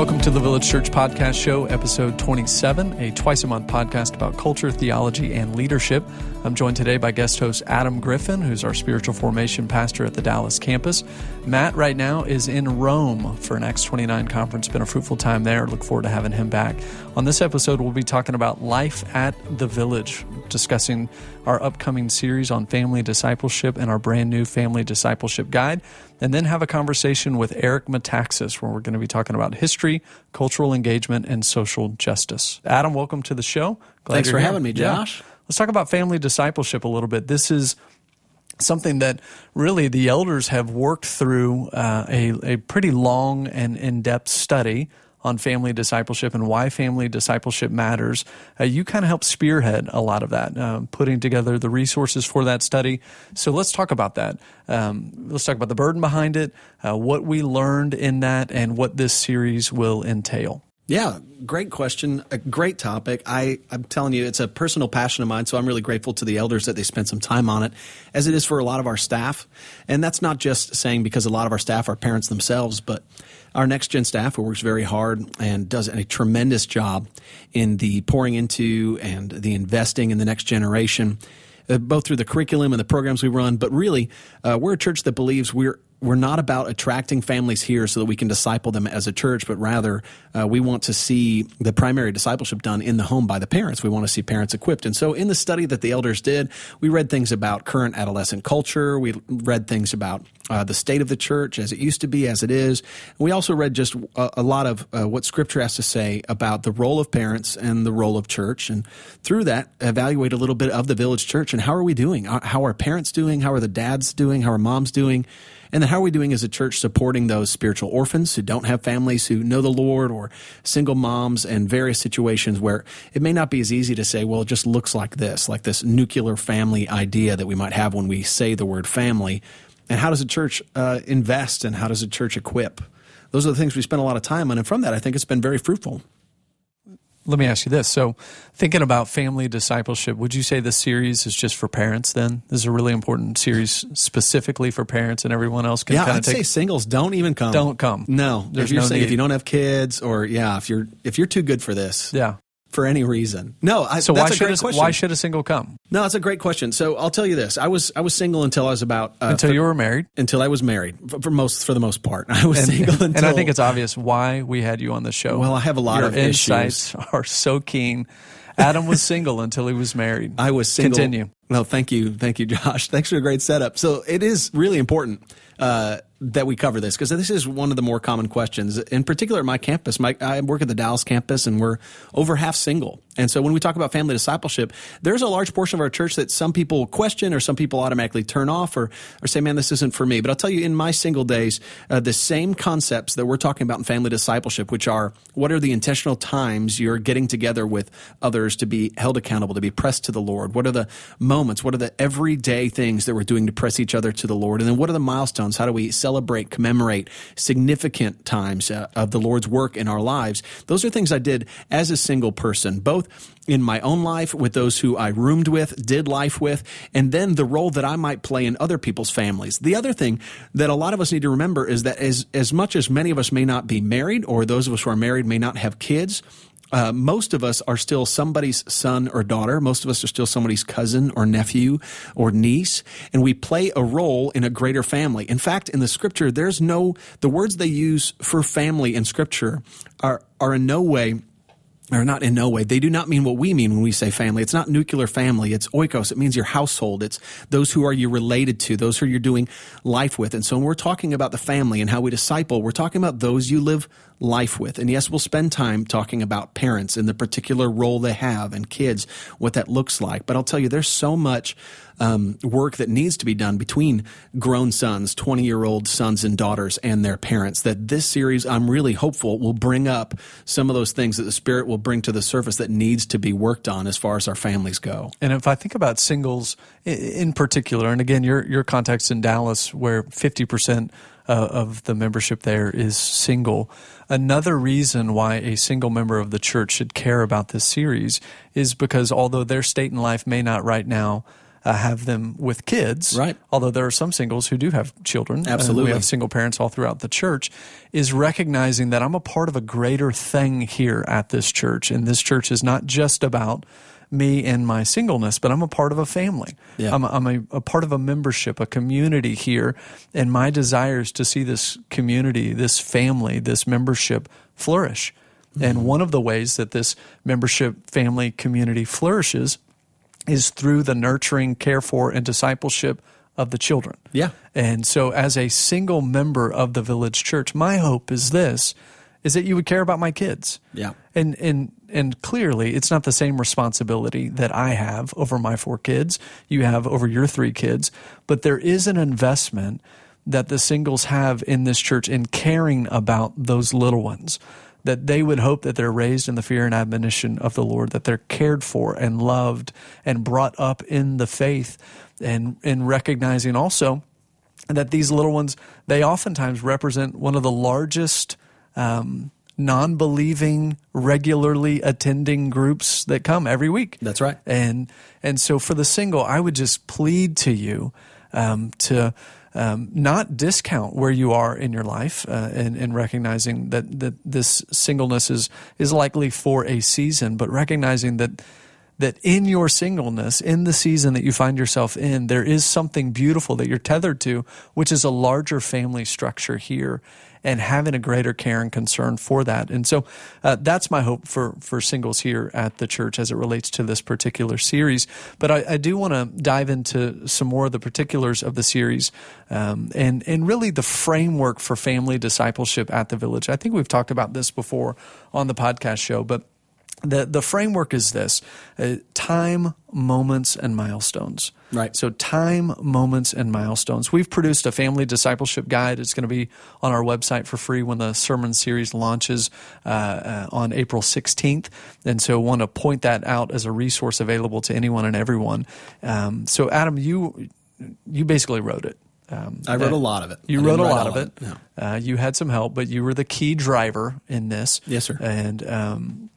Welcome to the Village Church Podcast Show, episode 27, a twice a month podcast about culture, theology, and leadership. I'm joined today by guest host Adam Griffin, who's our spiritual formation pastor at the Dallas campus. Matt, right now, is in Rome for an Acts 29 conference. Been a fruitful time there. Look forward to having him back. On this episode, we'll be talking about life at the Village, discussing our upcoming series on family discipleship and our brand new family discipleship guide, and then have a conversation with Eric Metaxas, where we're going to be talking about history, cultural engagement, and social justice. Adam, welcome to the show. Glad Thanks for here. having me, Josh. Yeah. Let's talk about family discipleship a little bit. This is something that really the elders have worked through uh, a, a pretty long and in depth study on family discipleship and why family discipleship matters. Uh, you kind of help spearhead a lot of that, uh, putting together the resources for that study. So let's talk about that. Um, let's talk about the burden behind it, uh, what we learned in that, and what this series will entail. Yeah, great question. A great topic. I, I'm telling you, it's a personal passion of mine, so I'm really grateful to the elders that they spent some time on it, as it is for a lot of our staff. And that's not just saying because a lot of our staff are parents themselves, but our next gen staff who works very hard and does a tremendous job in the pouring into and the investing in the next generation. Uh, both through the curriculum and the programs we run, but really, uh, we're a church that believes we're we're not about attracting families here so that we can disciple them as a church, but rather uh, we want to see the primary discipleship done in the home by the parents. We want to see parents equipped. And so, in the study that the elders did, we read things about current adolescent culture. We read things about uh, the state of the church as it used to be, as it is. We also read just a, a lot of uh, what Scripture has to say about the role of parents and the role of church. And through that, evaluate a little bit of the village church and how are we doing? How are parents doing? How are the dads doing? How are moms doing? And then how are we doing as a church supporting those spiritual orphans who don't have families who know the Lord or single moms and various situations where it may not be as easy to say, well, it just looks like this, like this nuclear family idea that we might have when we say the word family. And how does a church uh, invest and how does a church equip? Those are the things we spend a lot of time on. And from that, I think it's been very fruitful let me ask you this. So, thinking about family discipleship, would you say this series is just for parents then? This is a really important series specifically for parents and everyone else can yeah, kind I'd say singles don't even come. Don't come. No. There's if you're no saying need. if you don't have kids or yeah, if you're if you're too good for this. Yeah for any reason. No, I, so why should a, why should a single come? No, that's a great question. So I'll tell you this: I was I was single until I was about uh, until for, you were married. Until I was married, for, for, most for the most part, I was and, single. Until, and I think it's obvious why we had you on the show. Well, I have a lot Your of insights issues. are so keen. Adam was single until he was married. I was single. Continue. No, thank you, thank you, Josh. Thanks for a great setup. So it is really important. Uh, that we cover this because this is one of the more common questions. In particular, my campus, my, I work at the Dallas campus, and we're over half single. And so when we talk about family discipleship, there's a large portion of our church that some people question or some people automatically turn off or, or say, man, this isn't for me. But I'll tell you, in my single days, uh, the same concepts that we're talking about in family discipleship, which are what are the intentional times you're getting together with others to be held accountable, to be pressed to the Lord? What are the moments? What are the everyday things that we're doing to press each other to the Lord? And then what are the milestones? How do we celebrate, commemorate significant times uh, of the Lord's work in our lives? Those are things I did as a single person, both in my own life, with those who I roomed with, did life with, and then the role that I might play in other people's families. The other thing that a lot of us need to remember is that as, as much as many of us may not be married, or those of us who are married may not have kids, uh, most of us are still somebody's son or daughter. Most of us are still somebody's cousin or nephew or niece, and we play a role in a greater family. In fact, in the scripture, there's no, the words they use for family in scripture are, are in no way or not in no way. They do not mean what we mean when we say family. It's not nuclear family. It's oikos. It means your household. It's those who are you related to, those who you're doing life with. And so when we're talking about the family and how we disciple, we're talking about those you live life with. And yes, we'll spend time talking about parents and the particular role they have and kids, what that looks like. But I'll tell you, there's so much um, work that needs to be done between grown sons, 20 year old sons and daughters, and their parents. That this series, I'm really hopeful, will bring up some of those things that the Spirit will bring to the surface that needs to be worked on as far as our families go. And if I think about singles in particular, and again, your, your context in Dallas, where 50% uh, of the membership there is single. Another reason why a single member of the church should care about this series is because although their state in life may not right now uh, have them with kids, Right. Although there are some singles who do have children. and Absolutely. we have single parents all throughout the church. Is recognizing that I'm a part of a greater thing here at this church, and this church is not just about me and my singleness, but I'm a part of a family. Yeah. I'm, a, I'm a, a part of a membership, a community here, and my desire is to see this community, this family, this membership flourish. Mm-hmm. And one of the ways that this membership family community flourishes is through the nurturing, care for, and discipleship of the children. Yeah. And so as a single member of the village church, my hope is this is that you would care about my kids. Yeah. And and and clearly it's not the same responsibility that I have over my four kids, you have over your three kids, but there is an investment that the singles have in this church in caring about those little ones. That they would hope that they're raised in the fear and admonition of the Lord, that they're cared for and loved and brought up in the faith and in recognizing also that these little ones they oftentimes represent one of the largest um, non-believing regularly attending groups that come every week That's right. and and so for the single i would just plead to you um, to um, not discount where you are in your life uh, and, and recognizing that, that this singleness is is likely for a season but recognizing that that in your singleness, in the season that you find yourself in, there is something beautiful that you're tethered to, which is a larger family structure here and having a greater care and concern for that. And so uh, that's my hope for, for singles here at the church as it relates to this particular series. But I, I do want to dive into some more of the particulars of the series um, and, and really the framework for family discipleship at the village. I think we've talked about this before on the podcast show, but the the framework is this uh, time moments and milestones Right. so time moments and milestones we've produced a family discipleship guide it's going to be on our website for free when the sermon series launches uh, uh, on april 16th and so I want to point that out as a resource available to anyone and everyone um, so adam you you basically wrote it um, I wrote a lot of it. You I wrote a lot of it. of it, Uh, you had some help, but you were the key driver in this. Yes, sir. And um,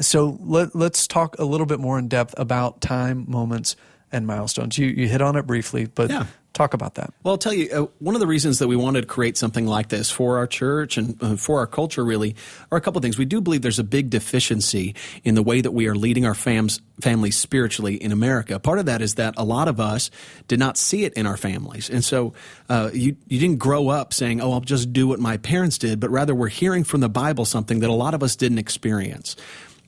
so let, let's talk a little bit more in depth about time, moments, and milestones. You you hit on it briefly, but Yeah. talk about that. Well, I'll tell you, uh, one of the reasons that we wanted to create something like this for our church and uh, for our culture really are a couple of things. We do believe there's a big deficiency in the way that we are leading our fams, families spiritually in America. Part of that is that a lot of us did not see it in our families. And so uh, you, you didn't grow up saying, oh, I'll just do what my parents did, but rather we're hearing from the Bible something that a lot of us didn't experience.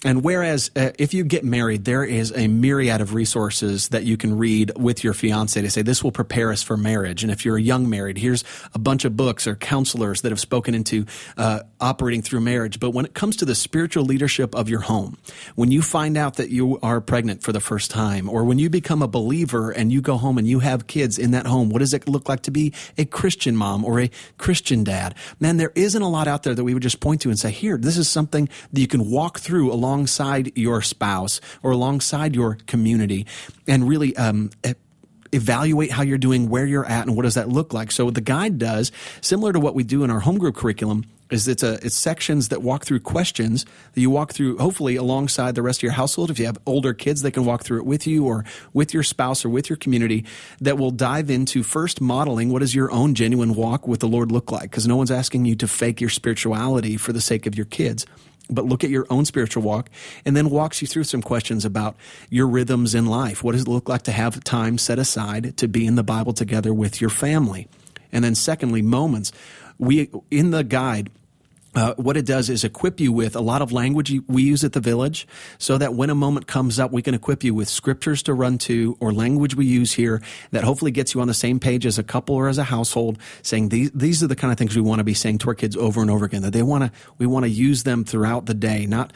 And whereas uh, if you get married, there is a myriad of resources that you can read with your fiance to say this will prepare us for marriage. And if you're a young married, here's a bunch of books or counselors that have spoken into uh, operating through marriage. But when it comes to the spiritual leadership of your home, when you find out that you are pregnant for the first time, or when you become a believer and you go home and you have kids in that home, what does it look like to be a Christian mom or a Christian dad? Man, there isn't a lot out there that we would just point to and say, here, this is something that you can walk through alongside your spouse or alongside your community and really um, evaluate how you're doing, where you're at, and what does that look like. So the guide does, similar to what we do in our home group curriculum, is it's a it's sections that walk through questions that you walk through hopefully alongside the rest of your household. If you have older kids, they can walk through it with you or with your spouse or with your community that will dive into first modeling what does your own genuine walk with the Lord look like? Because no one's asking you to fake your spirituality for the sake of your kids but look at your own spiritual walk and then walks you through some questions about your rhythms in life. What does it look like to have time set aside to be in the Bible together with your family? And then secondly, moments. We, in the guide, uh, what it does is equip you with a lot of language we use at the village so that when a moment comes up, we can equip you with scriptures to run to or language we use here that hopefully gets you on the same page as a couple or as a household saying these, these are the kind of things we want to be saying to our kids over and over again that they want to, we want to use them throughout the day, not,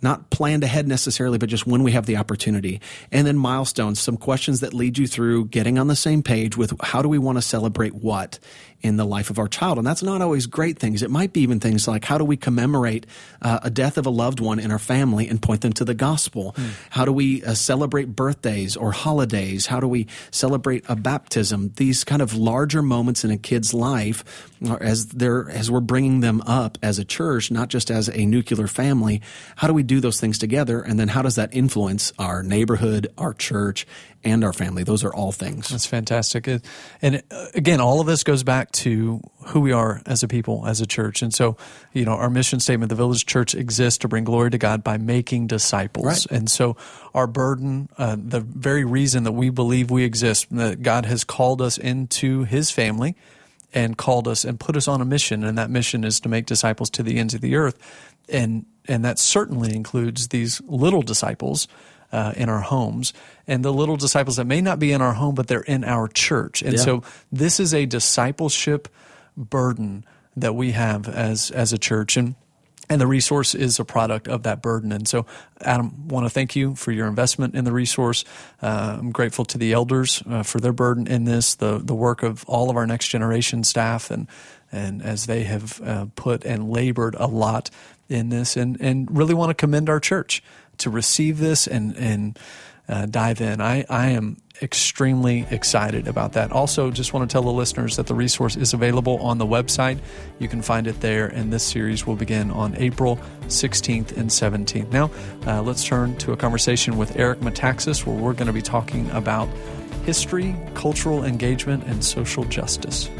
not planned ahead necessarily, but just when we have the opportunity. And then milestones, some questions that lead you through getting on the same page with how do we want to celebrate what in the life of our child. And that's not always great things. It might be even things like how do we commemorate uh, a death of a loved one in our family and point them to the gospel? Mm. How do we uh, celebrate birthdays or holidays? How do we celebrate a baptism? These kind of larger moments in a kid's life as they're as we're bringing them up as a church, not just as a nuclear family. How do we do those things together? And then how does that influence our neighborhood, our church, and our family. Those are all things. That's fantastic. And uh, again, all of this goes back to who we are as a people, as a church. And so, you know, our mission statement, the Village Church exists to bring glory to God by making disciples. Right. And so, our burden, uh, the very reason that we believe we exist, that God has called us into His family and called us and put us on a mission, and that mission is to make disciples to the ends of the earth. And and that certainly includes these little disciples uh, in our homes, and the little disciples that may not be in our home, but they're in our church. And yeah. so this is a discipleship burden that we have as as a church, and and the resource is a product of that burden. And so, Adam, want to thank you for your investment in the resource. Uh, I'm grateful to the elders uh, for their burden in this, the the work of all of our next generation staff, and and as they have uh, put and labored a lot in this, and and really want to commend our church to receive this and and uh, dive in. I, I am extremely excited about that. Also, just want to tell the listeners that the resource is available on the website. You can find it there, and this series will begin on April 16th and 17th. Now, uh, let's turn to a conversation with Eric Metaxas, where we're going to be talking about history, cultural engagement, and social justice.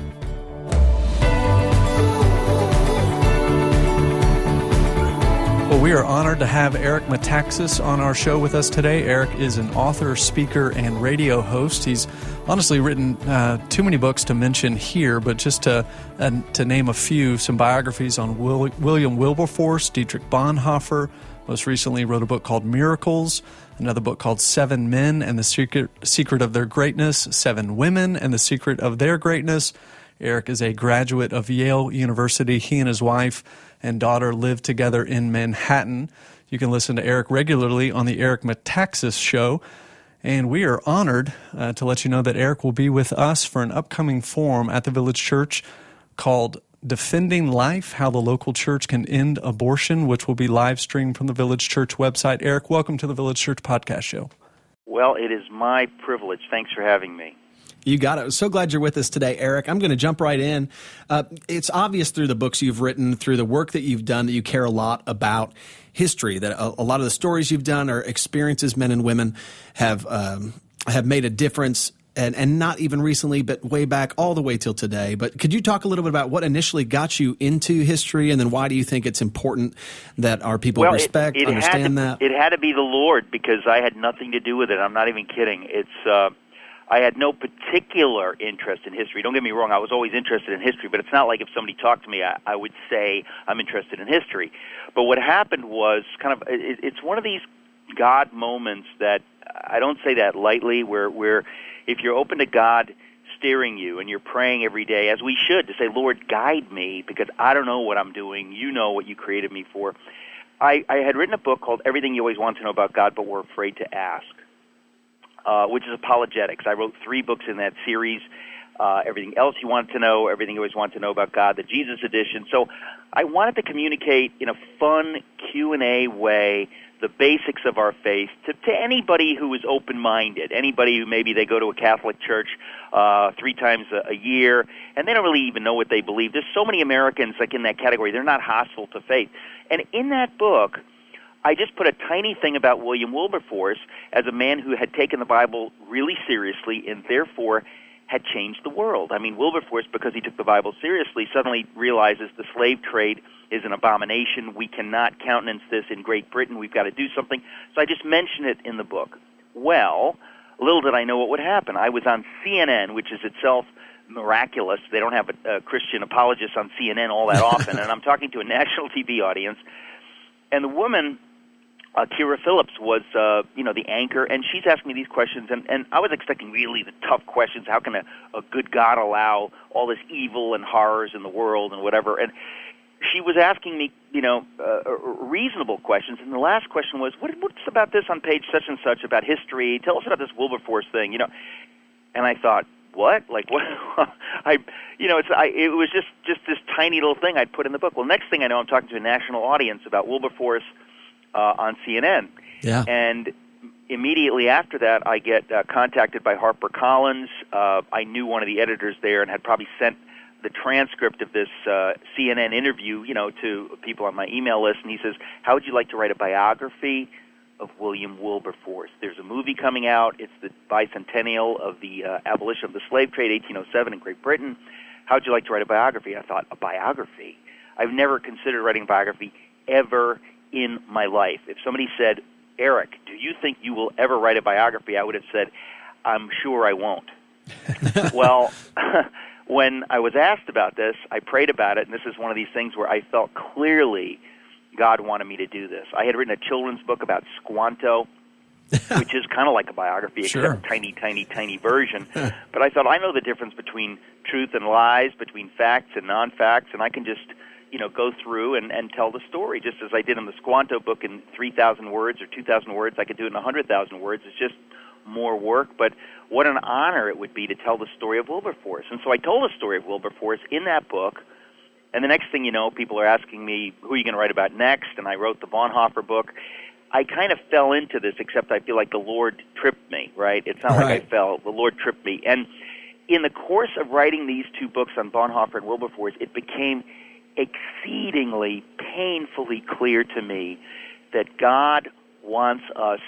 Well, we are honored to have Eric Metaxas on our show with us today. Eric is an author, speaker, and radio host. He's honestly written uh, too many books to mention here, but just to uh, to name a few, some biographies on Will, William Wilberforce, Dietrich Bonhoeffer. Most recently, wrote a book called Miracles. Another book called Seven Men and the Secret Secret of Their Greatness. Seven Women and the Secret of Their Greatness. Eric is a graduate of Yale University. He and his wife and daughter live together in Manhattan. You can listen to Eric regularly on the Eric Metaxas Show. And we are honored uh, to let you know that Eric will be with us for an upcoming forum at the Village Church called Defending Life How the Local Church Can End Abortion, which will be live streamed from the Village Church website. Eric, welcome to the Village Church Podcast Show. Well, it is my privilege. Thanks for having me. You got it. So glad you're with us today, Eric. I'm going to jump right in. Uh, it's obvious through the books you've written, through the work that you've done, that you care a lot about history. That a, a lot of the stories you've done are experiences men and women have um, have made a difference and, and not even recently, but way back all the way till today. But could you talk a little bit about what initially got you into history, and then why do you think it's important that our people well, respect, it, it understand to, that? It had to be the Lord because I had nothing to do with it. I'm not even kidding. It's uh, I had no particular interest in history. Don't get me wrong, I was always interested in history, but it's not like if somebody talked to me, I, I would say I'm interested in history. But what happened was kind of it, it's one of these God moments that I don't say that lightly, where where if you're open to God steering you and you're praying every day, as we should, to say, Lord, guide me because I don't know what I'm doing. You know what you created me for. I, I had written a book called Everything You Always Want to Know About God, but Were Afraid to Ask uh, which is apologetics. I wrote three books in that series. Uh, everything else you want to know, everything you always want to know about God, the Jesus edition. So I wanted to communicate in a fun Q and A way the basics of our faith to, to anybody who is open-minded, anybody who maybe they go to a Catholic church uh, three times a, a year and they don't really even know what they believe. There's so many Americans like in that category; they're not hostile to faith. And in that book, I just put a tiny thing about William Wilberforce as a man who had taken the Bible really seriously and therefore had changed the world. I mean, Wilberforce, because he took the Bible seriously, suddenly realizes the slave trade is an abomination. We cannot countenance this in Great Britain. We've got to do something. So I just mention it in the book. Well, little did I know what would happen. I was on CNN, which is itself miraculous. They don't have a, a Christian apologist on CNN all that often. and I'm talking to a national TV audience. And the woman uh, Kyra Phillips was, uh, you know, the anchor, and she's asking me these questions, and, and I was expecting really the tough questions. How can a, a good God allow all this evil and horrors in the world and whatever? And she was asking me, you know, uh, reasonable questions. And the last question was, what, what's about this on page such and such about history? Tell us about this Wilberforce thing, you know. And I thought, what? Like what? I, you know, it's I. It was just just this tiny little thing I'd put in the book. Well, next thing I know, I'm talking to a national audience about Wilberforce uh, on CNN. Yeah. And immediately after that, I get uh, contacted by HarperCollins. Uh, I knew one of the editors there and had probably sent the transcript of this uh, CNN interview, you know, to people on my email list, and he says, "How would you like to write a biography of William Wilberforce? There's a movie coming out. It's the bicentennial of the uh, abolition of the slave trade, 1807, in Great Britain. How would you like to write a biography?" I thought, "A biography? I've never considered writing a biography ever in my life. If somebody said, Eric, do you think you will ever write a biography? I would have said, I'm sure I won't. well, when I was asked about this, I prayed about it, and this is one of these things where I felt clearly God wanted me to do this. I had written a children's book about Squanto, which is kind of like a biography, except Sure. tiny, tiny, tiny version. but I thought I know the difference between truth and lies, between facts and non-facts, and I can just, you know, go through and, and tell the story just as I did in the Squanto book in 3,000 words or 2,000 words. I could do it in 100,000 words. It's just more work, but what an honor it would be to tell the story of Wilberforce. And so I told the story of Wilberforce in that book. And the next thing you know, people are asking me, who are you going to write about next? And I wrote the Bonhoeffer book. I kind of fell into this, except I feel like the Lord tripped me, right? It's not like I fell. The Lord tripped me. And in the course of writing these two books on Bonhoeffer and Wilberforce, it became exceedingly painfully clear to me that God wants us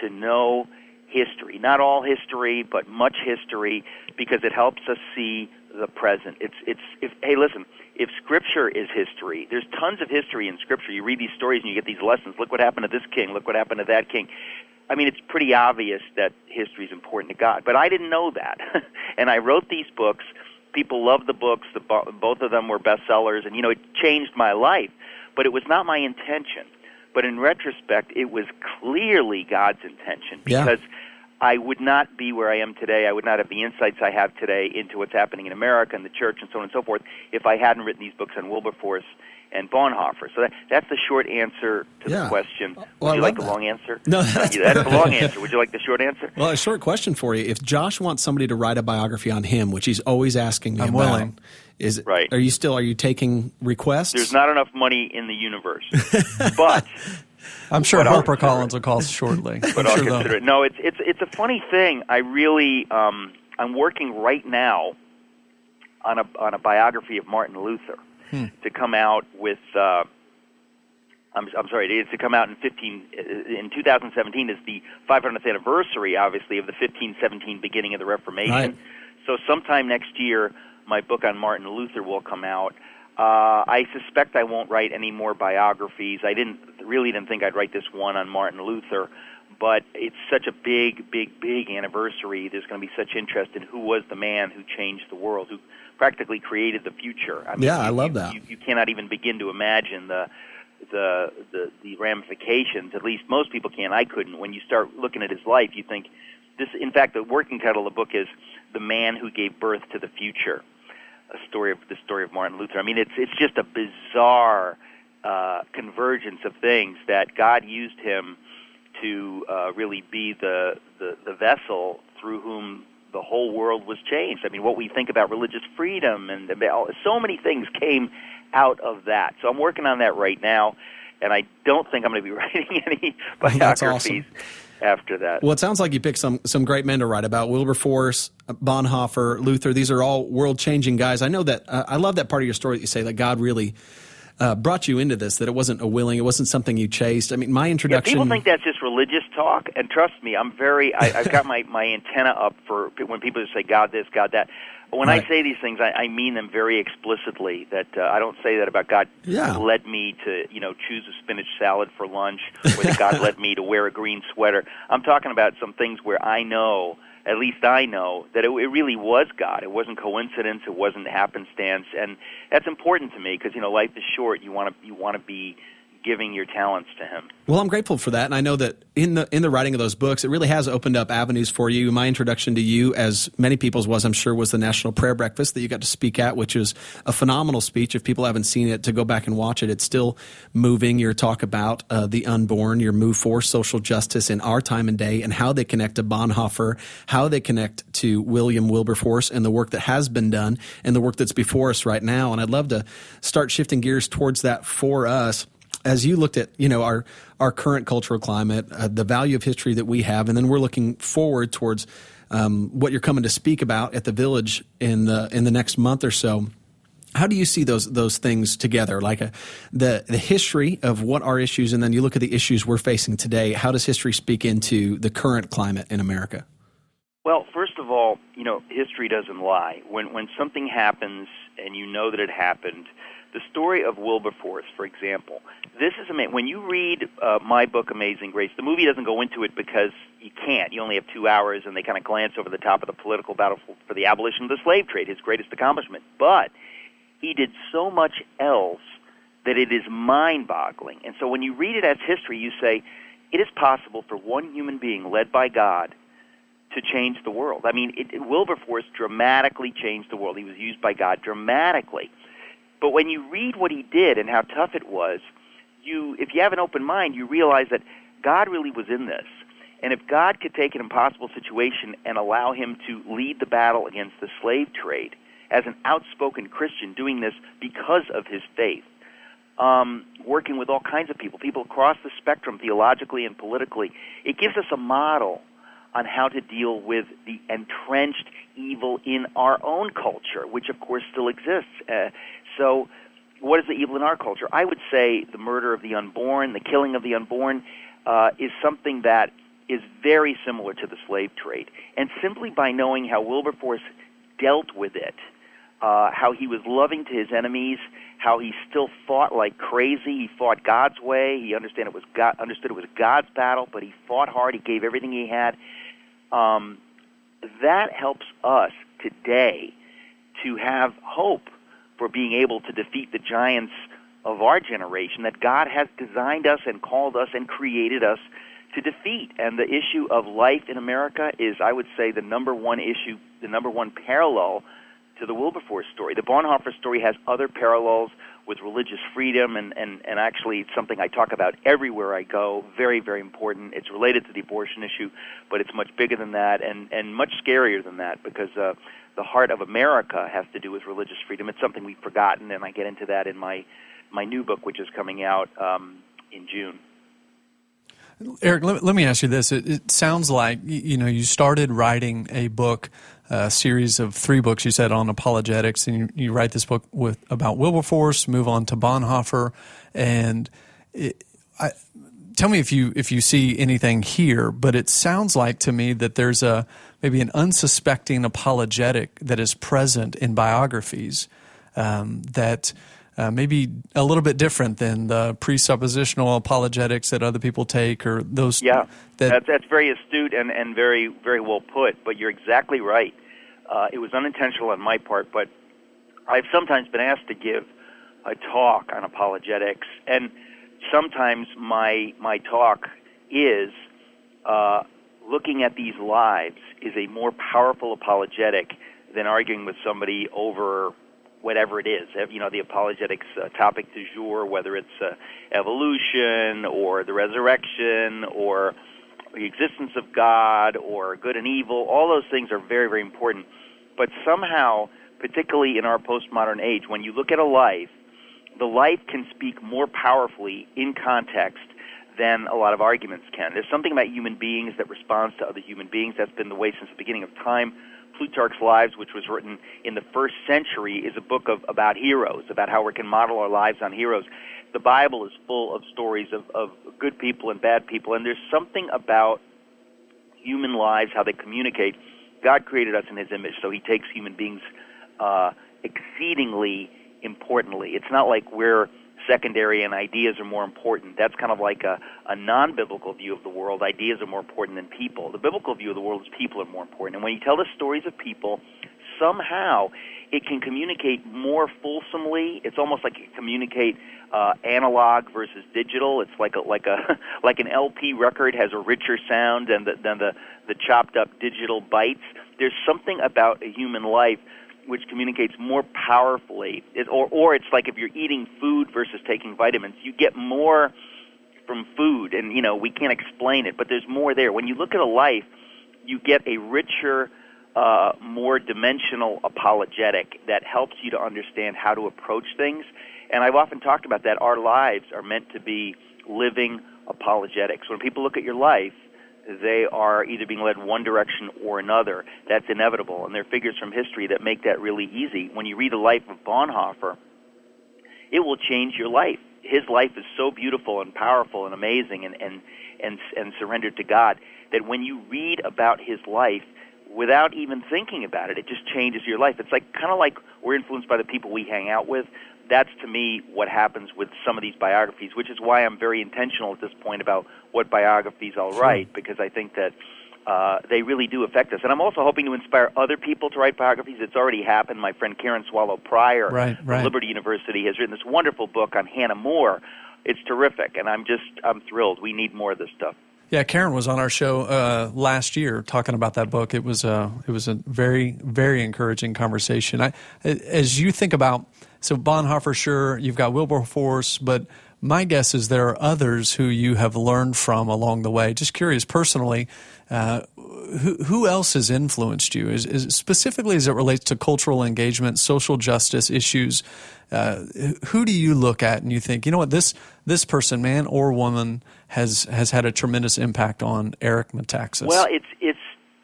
to know history. Not all history, but much history, because it helps us see the present. It's it's if hey listen, if scripture is history, there's tons of history in scripture. You read these stories and you get these lessons. Look what happened to this king, look what happened to that king. I mean, it's pretty obvious that history is important to God, but I didn't know that. and I wrote these books. People loved the books. The, both of them were bestsellers, and you know, it changed my life. But it was not my intention. But in retrospect, it was clearly God's intention Yeah. because I would not be where I am today. I would not have the insights I have today into what's happening in America and the church and so on and so forth if I hadn't written these books on Wilberforce and Bonhoeffer. So that, that's the short answer to Yeah. the question. Would Well, you love like a that. long answer? No, that's that's the long answer. Would you like the short answer? Well, a short question for you: If Josh wants somebody to write a biography on him, which he's always asking me I'm about, willing. is Right. Are you still? Are you taking requests? There's not enough money in the universe, but I'm sure But I'll Harper Collins will call shortly. but I'm I'll sure they'll- consider it. No, it's it's it's a funny thing. I really um, I'm working right now on a on a biography of Martin Luther Hmm. to come out with. Uh, I'm I'm sorry, it is to come out in 15 uh, in 2017 is the 500th anniversary, obviously, of the 1517 beginning of the Reformation. Right. So sometime next year, my book on Martin Luther will come out. Uh, I suspect I won't write any more biographies. I didn't really didn't think I'd write this one on Martin Luther, but it's such a big, big, big anniversary. There's going to be such interest in who was the man who changed the world, who practically created the future. I mean, Yeah, I love you- that. You, you cannot even begin to imagine the the the the ramifications. At least most people can. I couldn't. When you start looking at his life, you think this. In fact, the working title of the book is "The Man Who Gave Birth to the Future." A story of the story of Martin Luther. I mean, it's it's just a bizarre uh, convergence of things that God used him to uh, really be the, the the vessel through whom the whole world was changed. I mean, what we think about religious freedom and so many things came out of that. So I'm working on that right now, and I don't think I'm going to be writing any biographies after that. Well, it sounds like you picked some some great men to write about: Wilberforce, Bonhoeffer, Luther. These are all world changing guys. I know that. Uh, I love that part of your story that you say that God really uh, brought you into this. That it wasn't a willing, it wasn't something you chased. I mean, my Yeah, introduction. people think that's just religious talk, and trust me, I'm very. I, I've got my my antenna up for when people say God this, God that. When Right. I say these things, I, I mean them very explicitly. That uh, I don't say that about God Yeah. led me to you know choose a spinach salad for lunch, or that God led me to wear a green sweater. I'm talking about some things where I know, at least I know, that it, it really was God. It wasn't coincidence. It wasn't happenstance, and that's important to me because you know life is short. You want to you want to be giving your talents to him. Well, I'm grateful for that, and I know that in the in the writing of those books, it really has opened up avenues for you. My introduction to you, as many people's was, I'm sure, was the National Prayer Breakfast that you got to speak at, which is a phenomenal speech. If people haven't seen it, to go back and watch it, it's still moving. Your talk about uh, the unborn, your move for social justice in our time and day, and how they connect to Bonhoeffer, how they connect to William Wilberforce, and the work that has been done, and the work that's before us right now. And I'd love to start shifting gears towards that for us as you looked at you know our our current cultural climate, uh, the value of history that we have, and then we're looking forward towards um, what you're coming to speak about at the village in the in the next month or so. How do you see those those things together? Like a, uh, the the history of what are issues, and then you look at the issues we're facing today. How does history speak into the current climate in America? Well, first of all, you know, history doesn't lie. When when something happens and you know that it happened, the story of Wilberforce, for example, this is amazing. When you read uh, my book, Amazing Grace, the movie doesn't go into it because you can't. You only have two hours, and they kind of glance over the top of the political battle for the abolition of the slave trade, his greatest accomplishment. But he did so much else that it is mind boggling. And so when you read it as history, you say, it is possible for one human being led by God to change the world. I mean, it, Wilberforce dramatically changed the world. He was used by God dramatically. But when you read what he did and how tough it was, you if you have an open mind, you realize that God really was in this. And if God could take an impossible situation and allow him to lead the battle against the slave trade as an outspoken Christian doing this because of his faith, um, working with all kinds of people, people across the spectrum theologically and politically, it gives us a model on how to deal with the entrenched evil in our own culture, which of course still exists. Uh, so, what is the evil in our culture? I would say the murder of the unborn, the killing of the unborn, uh, is something that is very similar to the slave trade. And simply by knowing how Wilberforce dealt with it, uh, how he was loving to his enemies, how he still fought like crazy. He fought God's way. He understood it was God, understood it was God's battle, but he fought hard. He gave everything he had. Um, that helps us today to have hope for being able to defeat the giants of our generation that God has designed us and called us and created us to defeat. And the issue of life in America is, I would say, the number one issue, the number one parallel to the Wilberforce story. The Bonhoeffer story has other parallels with religious freedom, and, and, and actually it's something I talk about everywhere I go. Very, very important. It's related to the abortion issue, but it's much bigger than that and, and much scarier than that because uh, the heart of America has to do with religious freedom. It's something we've forgotten, and I get into that in my my new book, which is coming out um, in June. Eric, let, let me ask you this. It, it, sounds like you know you started writing a book, a series of three books. You said on apologetics, and you, you write this book with about Wilberforce, move on to Bonhoeffer, and it, I, tell me if you if you see anything here. But it sounds like to me that there's a maybe an unsuspecting apologetic that is present in biographies um, that uh, maybe a little bit different than the presuppositional apologetics that other people take or those yeah that, that's, that's very astute and, and very very well put but you're exactly right uh, it was unintentional on my part but I've sometimes been asked to give a talk on apologetics and sometimes my my talk is uh, looking at these lives is a more powerful apologetic than arguing with somebody over whatever it is. You know, the apologetics uh, topic du jour, whether it's uh, evolution or the resurrection or the existence of God or good and evil, all those things are very, very important. But somehow, particularly in our postmodern age, when you look at a life, the life can speak more powerfully in context than a lot of arguments can. There's something about human beings that responds to other human beings. That's been the way since the beginning of time. Plutarch's Lives, which was written in the first century, is a book of about heroes, about how we can model our lives on heroes. The Bible is full of stories of, of good people and bad people, and there's something about human lives, how they communicate. God created us in His image, so He takes human beings uh, exceedingly importantly. It's not like we're secondary and ideas are more important. That's kind of like a, a non biblical view of the world. Ideas are more important than people. The biblical view of the world is people are more important. And when you tell the stories of people, somehow it can communicate more fulsomely. It's almost like it communicate uh, analog versus digital. It's like a like a like an LP record has a richer sound than the than the the chopped up digital bites. There's something about a human life which communicates more powerfully. It, or or it's like if you're eating food versus taking vitamins, you get more from food, and you know we can't explain it, but there's more there. When you look at a life, you get a richer uh, more dimensional apologetic that helps you to understand how to approach things. And I've often talked about that. Our lives are meant to be living apologetics. When people look at your life, they are either being led one direction or another. That's inevitable. And there are figures from history that make that really easy. When you read the life of Bonhoeffer, it will change your life. His life is so beautiful and powerful and amazing and, and, and, and surrendered to God that when you read about his life, without even thinking about it. It just changes your life. It's like kind of like we're influenced by the people we hang out with. That's to me what happens with some of these biographies, which is why I'm very intentional at this point about what biographies I'll write because I think that uh, they really do affect us. And I'm also hoping to inspire other people to write biographies. It's already happened. My friend Karen Swallow Prior right, right. from Liberty University has written this wonderful book on Hannah More. It's terrific, and I'm just I'm thrilled. We need more of this stuff. Yeah, Karen was on our show uh, last year talking about that book. It was a it was a very very encouraging conversation. I, as you think about so Bonhoeffer, sure, you've got Wilberforce, but my guess is there are others who you have learned from along the way. Just curious, personally, uh, who, who else has influenced you? Is, is, specifically as it relates to cultural engagement, social justice issues? Uh, who do you look at and you think, you know what, this this person, man or woman, has has had a tremendous impact on Eric Metaxas? Well, it's it's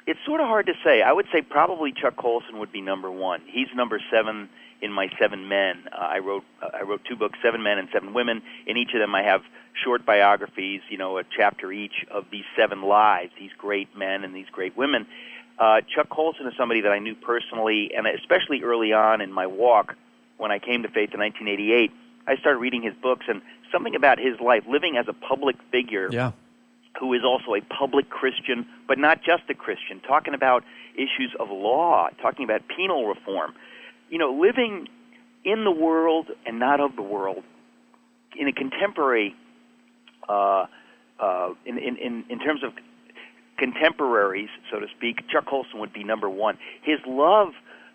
it's sort of hard to say. I would say probably Chuck Colson would be number one. He's number seven in my Seven Men. Uh, I wrote uh, I wrote two books, Seven Men and Seven Women. In each of them, I have short biographies, you know, a chapter each of these seven lives, these great men and these great women. Uh, Chuck Colson is somebody that I knew personally, and especially early on in my walk, when I came to faith in 1988, I started reading his books, and something about his life, living as a public figure, yeah. Who is also a public Christian, but not just a Christian, talking about issues of law, talking about penal reform, you know, living in the world and not of the world in a contemporary, uh, uh, in, in, in terms of contemporaries, so to speak, Chuck Colson would be number one. His love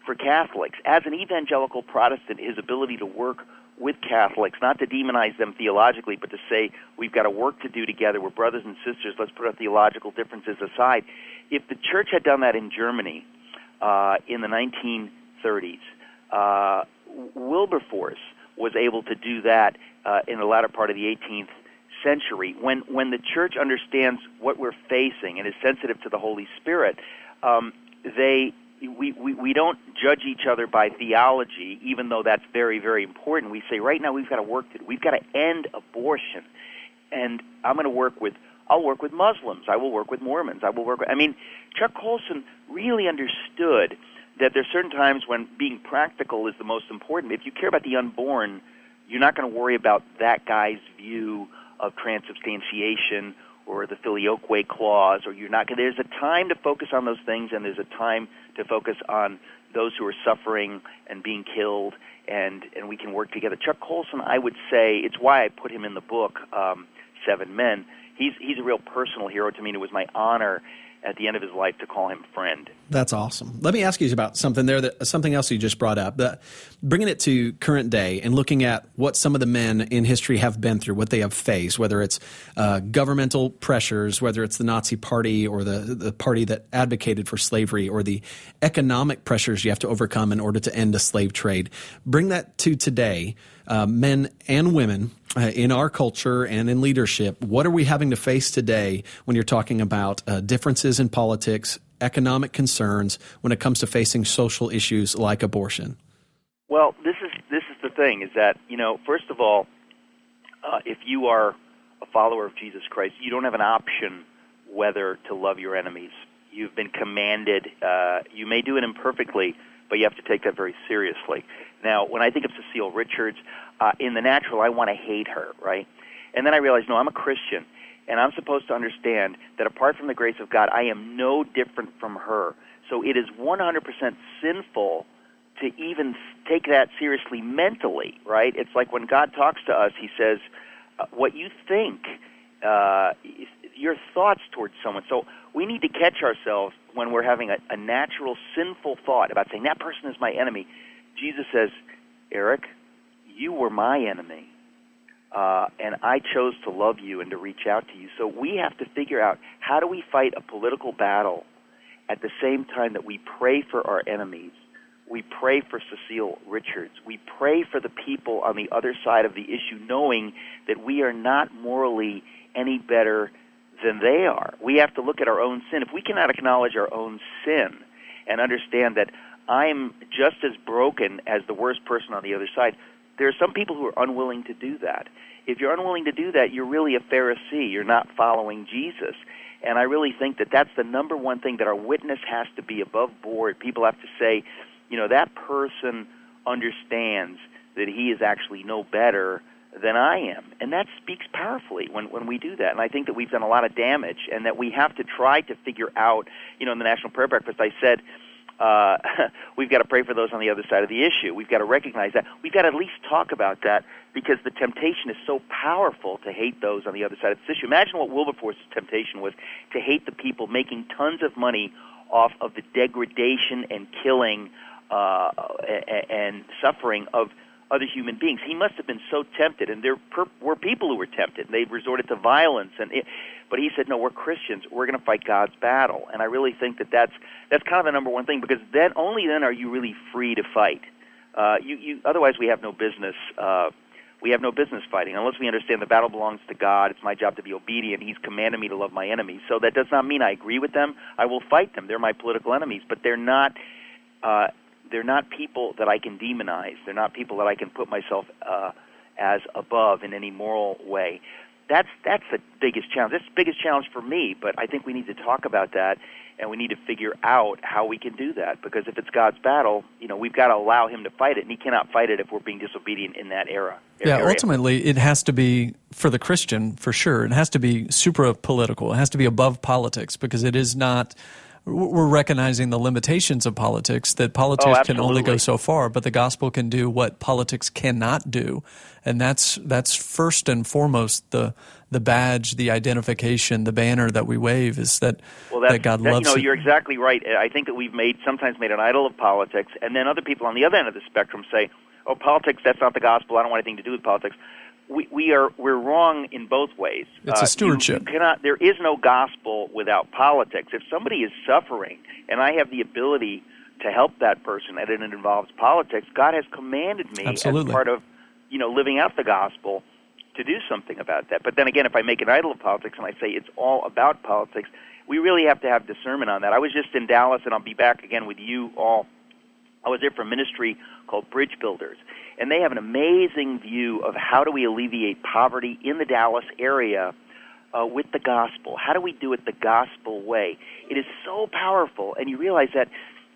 for Catholics, as an evangelical Protestant, his ability to work with Catholics, not to demonize them theologically, but to say we've got a work to do together. We're brothers and sisters. Let's put our theological differences aside. If the church had done that in Germany uh, in the 1930s, uh, Wilberforce was able to do that uh, in the latter part of the 18th century. When when the church understands what we're facing and is sensitive to the Holy Spirit, um, they we, we, we don't judge each other by theology, even though that's very, very important. We say, right now, we've got to work to do. We've got to end abortion. And I'm going to work with, I'll work with Muslims. I will work with Mormons. I will work with, I mean, Chuck Colson really understood that there's certain times when being practical is the most important. If you care about the unborn, you're not going to worry about that guy's view of transubstantiation or the filioque clause, or you're not. There's a time to focus on those things, and there's a time to focus on those who are suffering and being killed, and and we can work together. Chuck Colson, I would say, it's why I put him in the book um, Seven Men. He's he's a real personal hero to me, and it was my honor at the end of his life to call him friend. That's awesome. Let me ask you about something there, that, something else you just brought up. That bringing it to current day and looking at what some of the men in history have been through, what they have faced, whether it's uh, governmental pressures, whether it's the Nazi Party or the the party that advocated for slavery, or the economic pressures you have to overcome in order to end a slave trade. Bring that to today, uh, men and women uh, in our culture and in leadership, what are we having to face today when you're talking about uh, differences in politics, economic concerns, when it comes to facing social issues like abortion? Well, this is this is the thing: is that you know, first of all, uh, if you are a follower of Jesus Christ, you don't have an option whether to love your enemies. You've been commanded. Uh, you may do it imperfectly, but you have to take that very seriously. Now, when I think of Cecile Richards, uh, in the natural, I want to hate her, right? And then I realized, no, I'm a Christian, and I'm supposed to understand that apart from the grace of God, I am no different from her. So it is 100% sinful to even take that seriously mentally, right? It's like when God talks to us, He says, uh, "What you think, uh, your thoughts towards someone." So we need to catch ourselves when we're having a, a natural sinful thought about saying that person is my enemy. Jesus says, "Eric, you were my enemy." Uh, and I chose to love you and to reach out to you. So we have to figure out how do we fight a political battle at the same time that we pray for our enemies we pray for Cecile Richards. We pray for the people on the other side of the issue, knowing that we are not morally any better than they are. We have to look at our own sin. If we cannot acknowledge our own sin and understand that I'm just as broken as the worst person on the other side, there are some people who are unwilling to do that. If you're unwilling to do that, you're really a Pharisee. You're not following Jesus. And I really think that that's the number one thing that our witness has to be above board. People have to say, you know, that person understands that he is actually no better than I am. And that speaks powerfully when, when we do that. And I think that we've done a lot of damage and that we have to try to figure out, you know, in the National Prayer Breakfast, I said, uh, we've got to pray for those on the other side of the issue. We've got to recognize that. We've got to at least talk about that because the temptation is so powerful to hate those on the other side of this issue. Imagine what Wilberforce's temptation was to hate the people making tons of money off of the degradation and killing uh, and suffering of other human beings. He must have been so tempted, and there per- were people who were tempted. And they resorted to violence, and it, but he said, "No, we're Christians. We're going to fight God's battle." And I really think that that's that's kind of the number one thing because then only then are you really free to fight. Uh, you, you otherwise we have no business. Uh, we have no business fighting unless we understand the battle belongs to God. It's my job to be obedient. He's commanded me to love my enemies. So that does not mean I agree with them. I will fight them. They're my political enemies, but they're not. Uh, they're not people that I can demonize. They're not people that I can put myself uh, as above in any moral way. That's that's the biggest challenge. That's the biggest challenge for me. But I think we need to talk about that, and we need to figure out how we can do that. Because if it's God's battle, you know, we've got to allow Him to fight it, and He cannot fight it if we're being disobedient in that era. Yeah, area. ultimately, it has to be for the Christian for sure. It has to be supra political. It has to be above politics because it is not we're recognizing the limitations of politics that oh, politics oh, can only go so far but the gospel can do what politics cannot do. And that's that's first and foremost the the badge the identification the banner that we wave is that well, that God that, loves you know it. you're exactly right. I think that we've made sometimes made an idol of politics and then other people on the other end of the spectrum say oh politics that's not the gospel. I don't want anything to do with politics we, we are we're wrong in both ways. It's a stewardship. Uh, you, you cannot. There is no gospel without politics. If somebody is suffering, and I have the ability to help that person, and it involves politics, God has commanded me Absolutely. as part of you know living out the gospel to do something about that. But then again, if I make an idol of politics and I say it's all about politics, we really have to have discernment on that. I was just in Dallas, and I'll be back again with you all. I was there for a ministry called Bridge Builders and they have an amazing view of how do we alleviate poverty in the Dallas area uh, with the gospel. How do we do it the gospel way? It is so powerful, and you realize that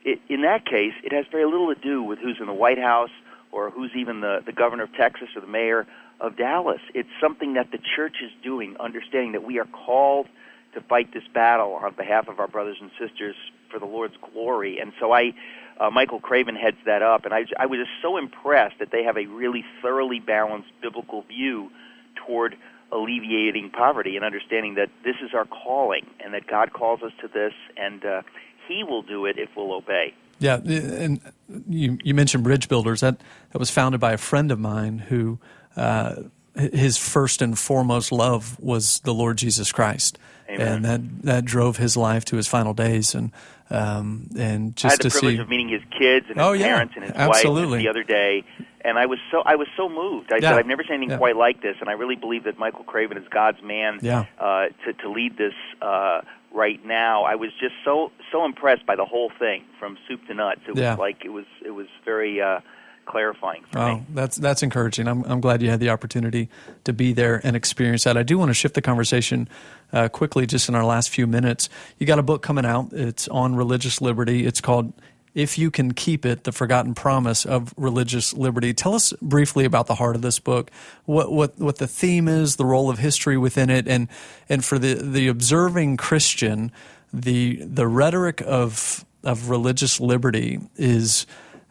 it, in that case, it has very little to do with who's in the White House or who's even the, the governor of Texas or the mayor of Dallas. It's something that the church is doing, understanding that we are called to fight this battle on behalf of our brothers and sisters for the Lord's glory. And so I uh, Michael Craven heads that up, and I, I was just so impressed that they have a really thoroughly balanced biblical view toward alleviating poverty and understanding that this is our calling and that God calls us to this, and uh, He will do it if we'll obey. Yeah, and you you mentioned Bridge Builders. That that was founded by a friend of mine who uh, his first and foremost love was the Lord Jesus Christ, Amen. and that that drove his life to his final days. And um, and just I had the to privilege see, of meeting his kids and his Oh, yeah. parents and his Absolutely. wife the other day, and I was so I was so moved. I Yeah. said I've never seen anything Yeah. quite like this, and I really believe that Michael Craven is God's man Yeah. uh, to to lead this uh, right now. I was just so so impressed by the whole thing from soup to nuts. It was Yeah. like it was it was very. Uh, clarifying for Oh, me. that's that's encouraging. I'm I'm glad you had the opportunity to be there and experience that. I do want to shift the conversation uh, quickly, just in our last few minutes. You got a book coming out. It's on religious liberty. It's called "If You Can Keep It: The Forgotten Promise of Religious Liberty." Tell us briefly about the heart of this book. What what what the theme is, the role of history within it, and and for the the observing Christian, the the rhetoric of of religious liberty is.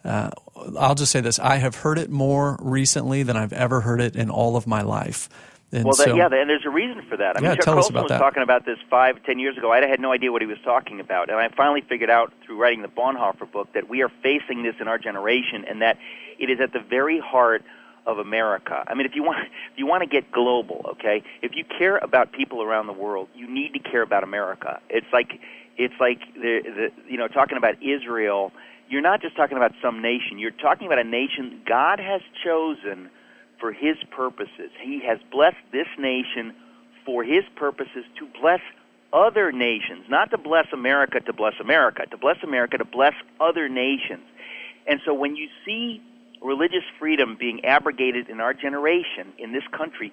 Uh, I'll just say this: I have heard it more recently than I've ever heard it in all of my life. And well, that, so, yeah, and there's a reason for that. I mean, yeah, Chuck tell Colson was that. talking about this five, ten years ago. I had no idea what he was talking about, and I finally figured out through writing the Bonhoeffer book that we are facing this in our generation, and that it is at the very heart of America. I mean, if you want, if you want to get global, okay, if you care about people around the world, you need to care about America. It's like, it's like the, the you know, talking about Israel. You're not just talking about some nation. You're talking about a nation God has chosen for His purposes. He has blessed this nation for His purposes to bless other nations, not to bless America to bless America, to bless America to bless other nations. And so when you see religious freedom being abrogated in our generation, in this country,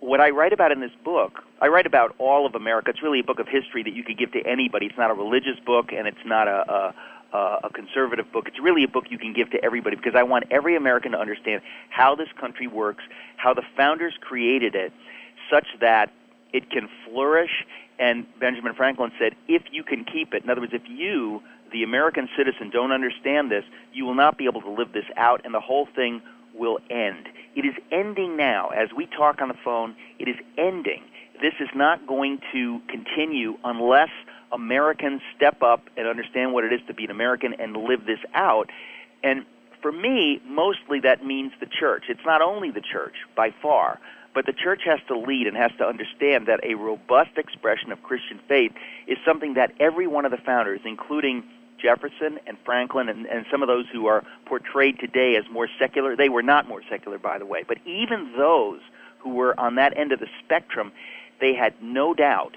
what I write about in this book, I write about all of America. It's really a book of history that you could give to anybody. It's not a religious book, and it's not a, a, Uh, a conservative book. It's really a book you can give to everybody because I want every American to understand how this country works, how the founders created it, such that it can flourish. And Benjamin Franklin said, if you can keep it, in other words, if you the American citizen don't understand this, you will not be able to live this out, and the whole thing will end. It is ending now. As we talk on the phone, it is ending. This is not going to continue unless Americans step up and understand what it is to be an American and live this out. And for me, mostly that means the church. It's not only the church, by far, but the church has to lead and has to understand that a robust expression of Christian faith is something that every one of the founders, including Jefferson and Franklin and, and some of those who are portrayed today as more secular, they were not more secular, by the way, but even those who were on that end of the spectrum, they had no doubt,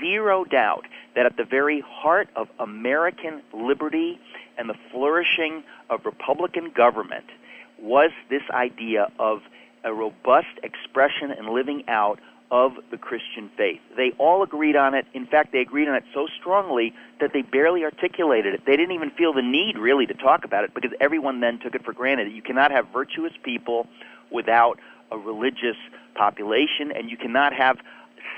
zero doubt, that at the very heart of American liberty and the flourishing of Republican government was this idea of a robust expression and living out of the Christian faith. They all agreed on it. In fact, they agreed on it so strongly that they barely articulated it. They didn't even feel the need really to talk about it because everyone then took it for granted. You cannot have virtuous people without a religious population, and you cannot have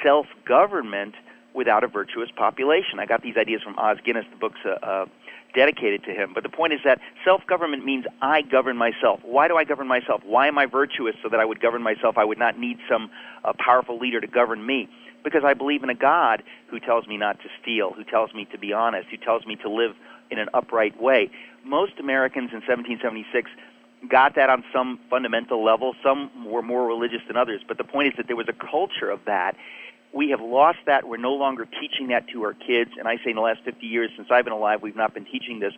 self government without a virtuous population. I got these ideas from Os Guinness. The book's uh, uh, dedicated to him. But the point is that self government means I govern myself. Why do I govern myself? Why am I virtuous so that I would govern myself? I would not need some uh, powerful leader to govern me. Because I believe in a God who tells me not to steal, who tells me to be honest, who tells me to live in an upright way. Most Americans in 1776 got that on some fundamental level. Some were more religious than others. But the point is that there was a culture of that we have lost that. We're no longer teaching that to our kids. And I say in the last 50 years since I've been alive, we've not been teaching this.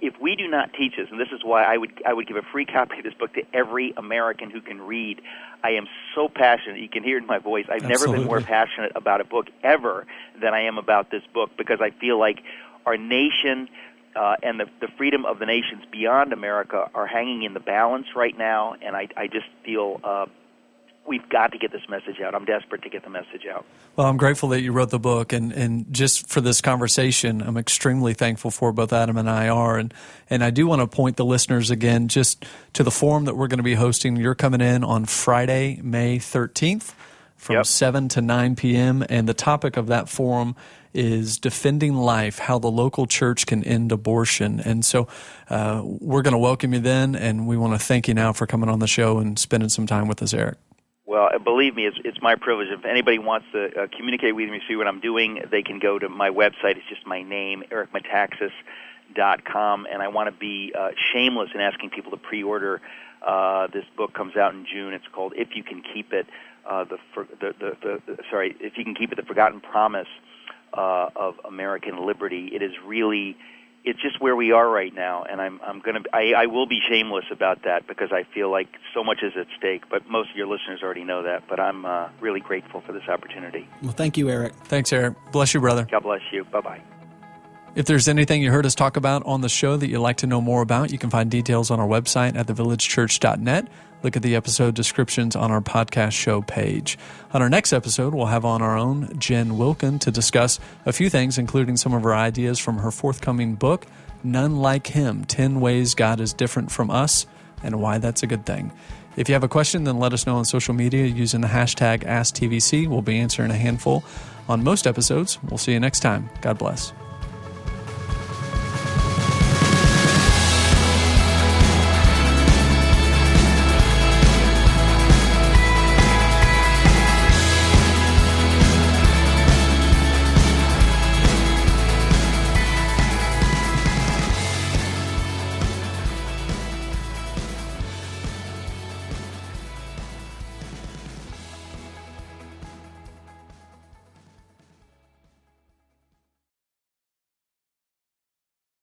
If we do not teach this, and this is why I would I would give a free copy of this book to every American who can read. I am so passionate. You can hear it in my voice. I've Absolutely. never been more passionate about a book ever than I am about this book because I feel like our nation uh, and the, the freedom of the nations beyond America are hanging in the balance right now, and I, I just feel uh, we've got to get this message out. I'm desperate to get the message out. Well, I'm grateful that you wrote the book, and, and just for this conversation, I'm extremely thankful for both Adam and I are. And, and I do want to point the listeners again just to the forum that we're going to be hosting. You're coming in on Friday, May 13th from Yep. 7 to 9 p.m. And the topic of that forum is defending life, how the local church can end abortion. And so uh, we're going to welcome you then, and we want to thank you now for coming on the show and spending some time with us, Eric. Well, uh, believe me, it's, it's my privilege. If anybody wants to uh, communicate with me, see what I'm doing, they can go to my website. It's just my name, ericmetaxas.com. And I want to be uh, shameless in asking people to pre-order. Uh, this book comes out in June. It's called "If You Can Keep It." Uh, the, for, the, the, the, the sorry, if you can keep it, the forgotten promise uh, of American liberty. It is really it's just where we are right now, and I'm I'm gonna I, I will be shameless about that because I feel like so much is at stake. But most of your listeners already know that. But I'm uh, really grateful for this opportunity. Well, thank you, Eric. Thanks, Eric. Bless you, brother. God bless you. Bye bye. If there's anything you heard us talk about on the show that you'd like to know more about, you can find details on our website at thevillagechurch.net. Look at the episode descriptions on our podcast show page. On our next episode, we'll have on our own Jen Wilkin to discuss a few things, including some of her ideas from her forthcoming book, None Like Him 10 Ways God is Different from Us and Why That's a Good Thing. If you have a question, then let us know on social media using the hashtag AskTVC. We'll be answering a handful on most episodes. We'll see you next time. God bless.